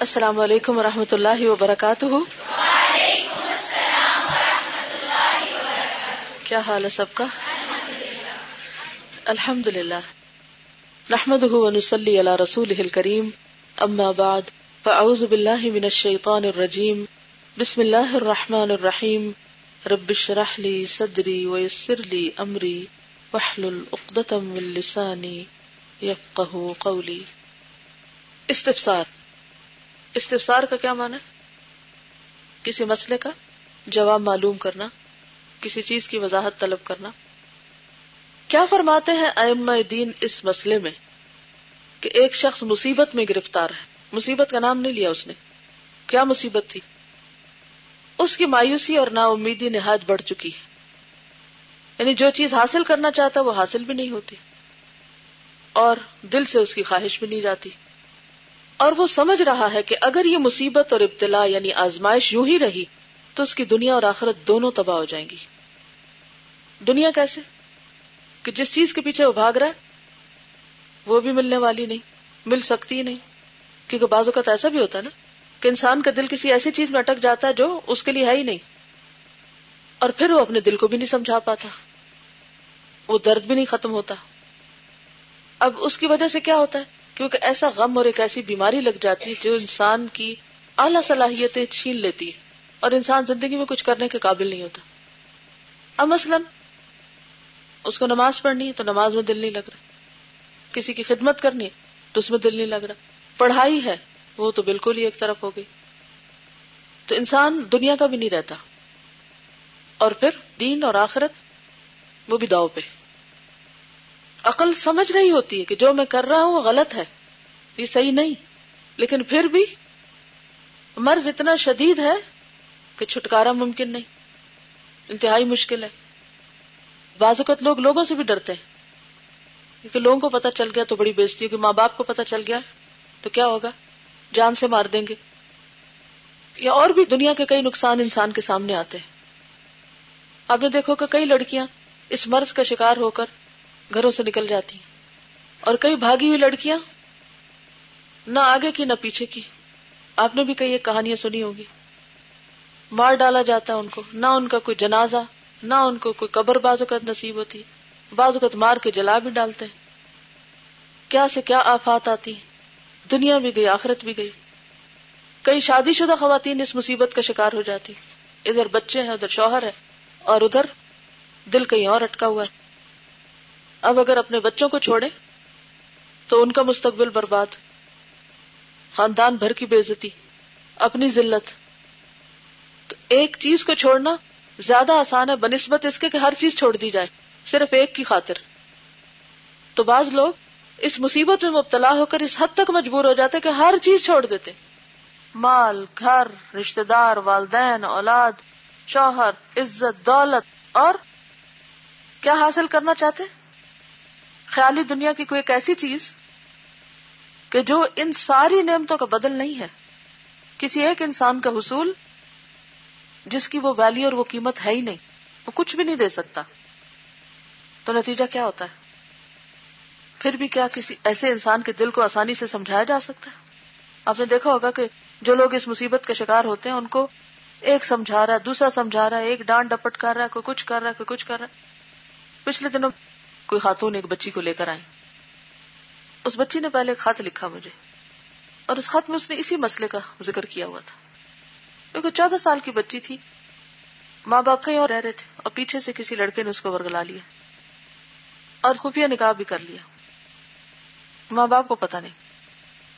السلام علیکم و رحمۃ اللہ وبرکاتہ۔ کیا حال ہے سب کا؟ الحمد للہ نحمد ونسلی علی رسول کریم اما بعد، فاعوذ باللہ من الشیطان الرجیم۔ بسم اللہ الرحمن الرحیم۔ رب اشرح لی صدری ویسر لی امری۔ واحلل عقدۃ من لسانی یفقهوا قولی۔ استفسار۔ استفسار کا کیا معنی کسی مسئلے کا جواب معلوم کرنا، کسی چیز کی وضاحت طلب کرنا۔ کیا فرماتے ہیں ائمہ دین اس مسئلے میں کہ ایک شخص مصیبت میں گرفتار ہے؟ مصیبت کا نام نہیں لیا اس نے۔ کیا مصیبت تھی؟ اس کی مایوسی اور نا امیدی نہایت بڑھ چکی ہے۔ یعنی جو چیز حاصل کرنا چاہتا وہ حاصل بھی نہیں ہوتی۔ اور دل سے اس کی خواہش بھی نہیں جاتی۔ اور وہ سمجھ رہا ہے کہ اگر یہ مصیبت اور ابتلا یعنی آزمائش یوں ہی رہی، تو اس کی دنیا اور آخرت دونوں تباہ ہو جائیں گی۔ دنیا کیسے؟ کہ جس چیز کے پیچھے وہ بھاگ رہا ہے، وہ بھی ملنے والی نہیں، مل سکتی نہیں۔ کیونکہ بعض اوقات ایسا بھی ہوتا ہے نا کہ انسان کا دل کسی ایسی چیز میں اٹک جاتا ہے جو اس کے لیے ہے ہی نہیں۔ اور پھر وہ اپنے دل کو بھی نہیں سمجھا پاتا۔ وہ درد بھی نہیں ختم ہوتا۔ اب اس کی وجہ سے کیا ہوتا ہے؟ کیونکہ ایسا غم اور ایک ایسی بیماری لگ جاتی ہے جو انسان کی اعلی صلاحیتیں چھین لیتی ہے اور انسان زندگی میں کچھ کرنے کے قابل نہیں ہوتا۔ اب مثلا اس کو نماز پڑھنی ہے تو نماز میں دل نہیں لگ رہا۔ کسی کی خدمت کرنی ہے تو اس میں دل نہیں لگ رہا۔ پڑھائی ہے وہ تو بالکل ہی ایک طرف ہو گئی۔ تو انسان دنیا کا بھی نہیں رہتا۔ اور پھر دین اور آخرت وہ بھی داؤ پہ۔ عقل سمجھ رہی ہوتی ہے کہ جو میں کر رہا ہوں وہ غلط ہے، یہ صحیح نہیں۔ لیکن پھر بھی مرض اتنا شدید ہے کہ چھٹکارا ممکن نہیں۔ انتہائی مشکل ہے۔ بعض اوقات لوگ لوگوں سے بھی ڈرتے ہیں۔ کیونکہ لوگوں کو پتا چل گیا تو بڑی بےزتی ہوگی، ماں باپ کو پتا چل گیا تو کیا ہوگا؟ جان سے مار دیں گے۔ یا اور بھی دنیا کے کئی نقصان انسان کے سامنے آتے ہیں۔ آپ نے دیکھو کہ کئی لڑکیاں اس مرض کا شکار ہو کر گھروں سے نکل جاتی اور کئی بھاگی ہوئی لڑکیاں نہ آگے کی نہ پیچھے کی۔ آپ نے بھی کئی ایک کہانیاں سنی ہوگی۔ مار ڈالا جاتا ان کو۔ نہ ان کا کوئی جنازہ، نہ ان کو کوئی قبر بازو کا نصیب ہوتی۔ بعض اوقات مار کے جلا بھی ڈالتے۔ کیا سے کیا آفات آتی۔ دنیا بھی گئی، آخرت بھی گئی۔ کئی شادی شدہ خواتین اس مصیبت کا شکار ہو جاتی۔ ادھر بچے ہیں، ادھر شوہر ہے۔ اور ادھر دل کہیں اور اٹکا ہوا ہے۔ اب اگر اپنے بچوں کو چھوڑے تو ان کا مستقبل برباد۔ خاندان بھر کی بےزتی اپنی ذلت۔ تو ایک چیز کو چھوڑنا زیادہ آسان ہے، بنسبت اس کے کہ ہر چیز چھوڑ دی جائے، صرف ایک کی خاطر۔ تو بعض لوگ اس مصیبت میں مبتلا ہو کر اس حد تک مجبور ہو جاتے کہ ہر چیز چھوڑ دیتے۔ مال، گھر رشتے دار، والدین، اولاد، شوہر، عزت، دولت، اور کیا حاصل کرنا چاہتے؟ خیالی دنیا کی کوئی ایک ایسی چیز کہ جو ان ساری نعمتوں کا بدل نہیں ہے۔ کسی ایک انسان کا حصول جس کی وہ ویلی اور وہ قیمت ہے ہی نہیں، وہ کچھ بھی نہیں دے سکتا۔ تو نتیجہ کیا ہوتا ہے؟ پھر بھی کیا کسی ایسے انسان کے دل کو آسانی سے سمجھایا جا سکتا ہے؟ آپ نے دیکھا ہوگا کہ جو لوگ اس مصیبت کا شکار ہوتے ہیں، ان کو ایک سمجھا رہا ہے دوسرا سمجھا رہا ہے ایک ڈانٹ ڈپٹ کر رہا ہے کوئی کچھ کر رہا ہے کوئی کچھ کر رہا۔ ہے پچھلے دنوں کوئی خاتون ایک بچی کو لے کر آئی اس بچی نے پہلے ایک خط لکھا مجھے۔ اور اس خط میں اس نے اسی مسئلے کا ذکر کیا ہوا تھا۔ کیونکہ چودہ سال کی بچی تھی۔ ماں باپ کہیں اور رہ رہے تھے۔ اور پیچھے سے کسی لڑکے نے اس کو ورگلا لیا۔ اور خفیہ نکاح بھی کر لیا۔ ماں باپ کو پتا نہیں۔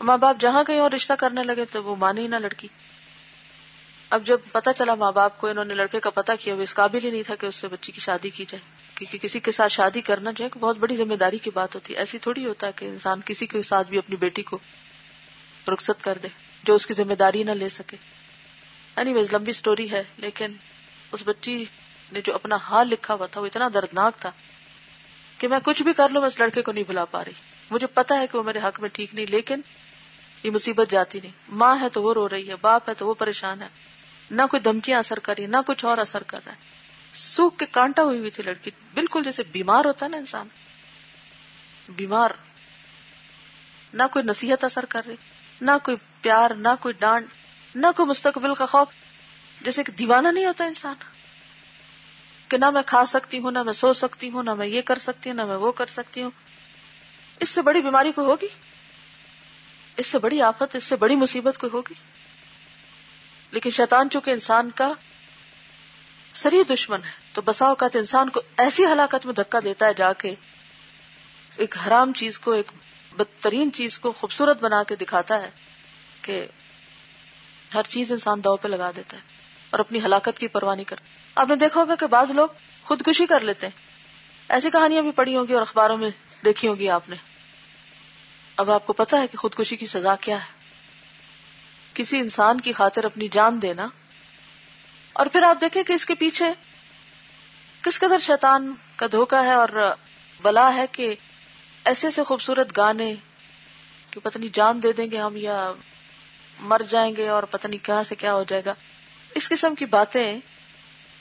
ماں باپ جہاں کہیں اور رشتہ کرنے لگے تو وہ مانے ہی نہ لڑکی۔ اب جب پتا چلا ماں باپ کو انہوں نے لڑکے کا پتا کیا، وہ اس قابل ہی نہیں تھا کہ اس سے بچی کی شادی کی جائے۔ کیونکہ کسی کے ساتھ شادی کرنا جو ہے بہت بڑی ذمہ داری کی بات ہوتی ہے۔ ایسی تھوڑی ہوتا ہے کہ انسان کسی کے ساتھ بھی اپنی بیٹی کو رخصت کر دے، جو اس کی ذمہ داری نہ لے سکے۔ اینی ویز لمبی سٹوری ہے، لیکن اس بچی نے جو اپنا حال لکھا ہوا تھا، وہ اتنا دردناک تھا کہ میں کچھ بھی کر لوں، میں اس لڑکے کو نہیں بلا پا رہی۔ مجھے پتا ہے کہ وہ میرے حق میں ٹھیک نہیں، لیکن یہ مصیبت جاتی نہیں۔ ماں ہے تو وہ رو رہی ہے، باپ ہے تو وہ پریشان ہے۔ نہ کوئی دھمکیاں اثر کر رہی، نہ کچھ اور اثر کر رہا ہے۔ سوکھ کے کانٹا ہوئی ہوئی تھی لڑکی۔ بالکل جیسے بیمار ہوتا ہے نا انسان۔ بیمار۔ نہ کوئی نصیحت اثر کر رہی، نہ کوئی پیار، نہ کوئی ڈانٹ، نہ کوئی مستقبل کا خوف۔ جیسے کہ دیوانہ نہیں ہوتا انسان۔ کہ نہ میں کھا سکتی ہوں، نہ میں سو سکتی ہوں، نہ میں یہ کر سکتی ہوں، نہ میں وہ کر سکتی ہوں۔ اس سے بڑی بیماری کوئی ہوگی؟ اس سے بڑی آفت، اس سے بڑی مصیبت کوئی ہوگی؟ لیکن شیطان چونکہ انسان کا سری دشمن ہے۔ تو بسا اوقات انسان کو ایسی ہلاکت میں دھکا دیتا ہے جا کے ایک حرام چیز کو، ایک بدترین چیز کو خوبصورت بنا کے دکھاتا ہے کہ ہر چیز انسان دو پہ لگا دیتا ہے اور اپنی ہلاکت کی پرواہ نہیں کرتا آپ نے دیکھا ہوگا کہ بعض لوگ خودکشی کر لیتے ہیں۔ ایسی کہانیاں بھی پڑھی ہوگی اور اخباروں میں دیکھی ہوگی آپ نے۔ اب آپ کو پتا ہے کہ خودکشی کی سزا کیا ہے۔ کسی انسان کی خاطر اپنی جان دینا اور پھر آپ دیکھیں کہ اس کے پیچھے کس قدر شیطان کا دھوکا ہے اور بلا ہے کہ ایسے سے خوبصورت گانے کہ پتہ نہیں جان دے دیں گے ہم یا مر جائیں گے اور پتہ نہیں کہاں سے کیا ہو جائے گا۔ اس قسم کی باتیں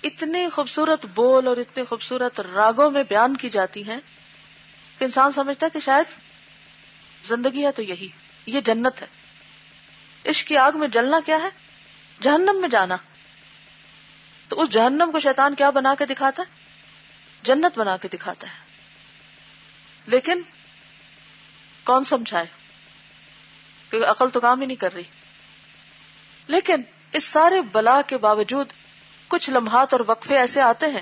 اتنے خوبصورت بول اور اتنے خوبصورت راگوں میں بیان کی جاتی ہیں کہ انسان سمجھتا ہے کہ شاید زندگی ہے تو یہی، یہ جنت ہے۔ عشق کی آگ میں جلنا کیا ہے؟ جہنم میں جانا۔ تو اس جہنم کو شیطان کیا بنا کے دکھاتا ہے؟ جنت بنا کے دکھاتا ہے۔ لیکن کون سمجھائے؟ کیونکہ عقل تو کام ہی نہیں کر رہی۔ لیکن اس سارے بلا کے باوجود کچھ لمحات اور وقفے ایسے آتے ہیں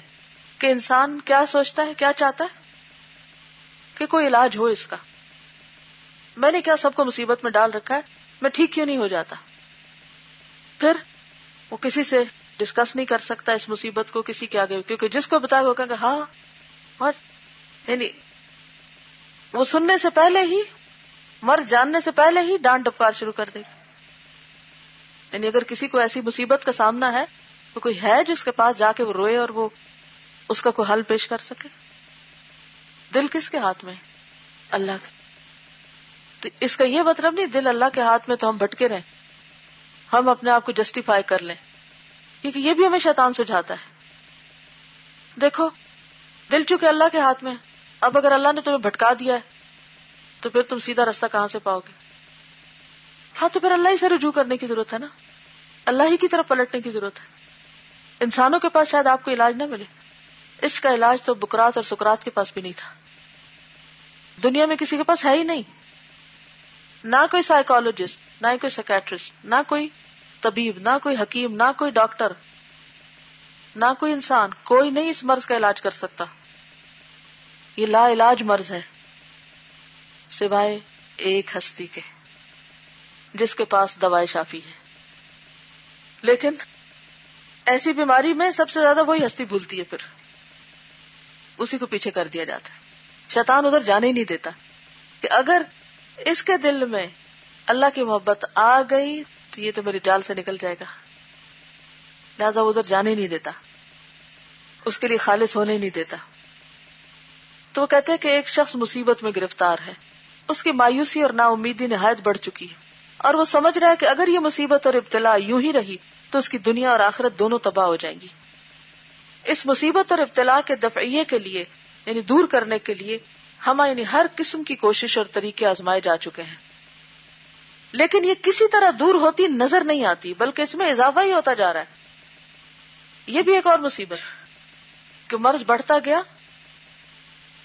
کہ انسان کیا سوچتا ہے، کیا چاہتا ہے؟ کہ کوئی علاج ہو اس کا۔ میں نے کیا سب کو مصیبت میں ڈال رکھا ہے؟ میں ٹھیک کیوں نہیں ہو جاتا؟ پھر وہ کسی سے ڈسکس نہیں کر سکتا اس مصیبت کو، کسی کے آگے، کیونکہ جس کو بتا کہ ہاں یعنی وہ سننے سے پہلے ہی، مر جاننے سے پہلے ہی ڈانٹ ڈپکار شروع کر دے یعنی اگر کسی کو ایسی مصیبت کا سامنا ہے، تو کوئی ہے جس کے پاس جا کے وہ روئے اور وہ اس کا کوئی حل پیش کر سکے؟ دل کس کے ہاتھ میں؟ اللہ کا تو اس کا یہ مطلب نہیں، دل اللہ کے ہاتھ میں تو ہم بھٹکے رہیں ہم اپنے آپ کو جسٹیفائی کر لیں۔ کیونکہ یہ بھی ہمیں شیطان سجھاتا ہے۔ دیکھو، دل چونکہ اللہ کے ہاتھ میں اب اگر اللہ نے تمہیں بھٹکا دیا ہے، تو پھر تم سیدھا رستہ کہاں سے پاؤ گے؟ ہاں تو پھر اللہ ہی سے رجوع کرنے کی ضرورت ہے نا؟ اللہ ہی کی طرف پلٹنے کی ضرورت ہے۔ انسانوں کے پاس شاید آپ کو علاج نہ ملے۔ اس کا علاج تو بکرات اور سکرات کے پاس بھی نہیں تھا۔ دنیا میں کسی کے پاس ہے ہی نہیں۔ نہ کوئی سائیکولوجسٹ نہ کوئی سیکٹرسٹ نہ کوئی طبیب، نہ کوئی حکیم، نہ کوئی ڈاکٹر، نہ کوئی انسان، کوئی نہیں اس مرض کا علاج کر سکتا۔ یہ لا علاج مرض ہے، سوائے ایک ہستی کے، جس کے پاس دوائی شافی ہے۔ لیکن ایسی بیماری میں سب سے زیادہ وہی ہستی بھولتی ہے پھر۔ اسی کو پیچھے کر دیا جاتا ہے۔ شیطان ادھر جانے ہی نہیں دیتا کہ اگر اس کے دل میں اللہ کی محبت آ گئی تو یہ تو میری جال سے نکل جائے گا۔ لہذا ادھر جانے نہیں دیتا۔ اس کے لیے خالص ہونے نہیں دیتا۔ تو وہ کہتے کہ ایک شخص مصیبت میں گرفتار ہے۔ اس کی مایوسی اور نا امیدی نہایت بڑھ چکی ہے۔ اور وہ سمجھ رہا ہے کہ اگر یہ مصیبت اور ابتلا یوں ہی رہی تو اس کی دنیا اور آخرت دونوں تباہ ہو جائیں گی۔ اس مصیبت اور ابتلا کے دفعیے کے لیے یعنی دور کرنے کے لیے ہم یعنی ہر قسم کی کوشش اور طریقے آزمائے جا چکے ہیں۔ لیکن یہ کسی طرح دور ہوتی نظر نہیں آتی، بلکہ اس میں اضافہ ہی ہوتا جا رہا ہے۔ یہ بھی ایک اور مصیبت کہ مرض بڑھتا گیا،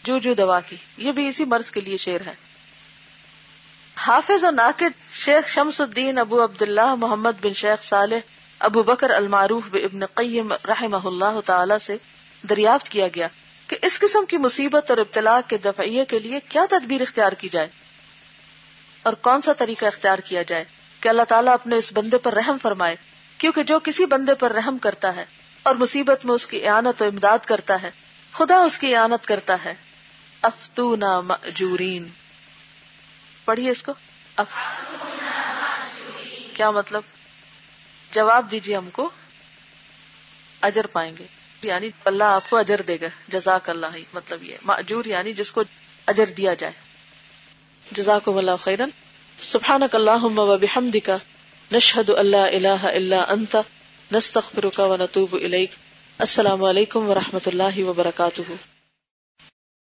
جو جو دوا کی۔ یہ بھی اسی مرض کے لیے شیر ہے۔ حافظ و ناقد شیخ شمس الدین ابو عبداللہ محمد بن شیخ صالح ابو بکر المعروف ابن قیم رحمہ اللہ تعالی سے دریافت کیا گیا۔ کہ اس قسم کی مصیبت اور ابتلا کے دفعیے کے لیے کیا تدبیر اختیار کی جائے اور کون سا طریقہ اختیار کیا جائے کہ اللہ تعالیٰ اپنے اس بندے پر رحم فرمائے، کیونکہ جو کسی بندے پر رحم کرتا ہے اور مصیبت میں اس کی اعانت و امداد کرتا ہے، خدا اس کی اعانت کرتا ہے۔ افتونا مأجورین۔ پڑھیے اس کو۔ اف کیا مطلب؟ جواب دیجیے ہم کو۔ اجر پائیں گے۔ یعنی اللہ آپ کو اجر دے گا، جزاک اللہ ہی مطلب یہ معجور یعنی جس کو اجر دیا جائے۔ جزاک اللہ خیرن۔ سبحانک اللہم و بحمدک۔ نشہد اللہ الہ الا انت۔ نستغفرک و نتوب الیک۔ السلام علیکم و رحمۃ اللہ وبرکاتہ۔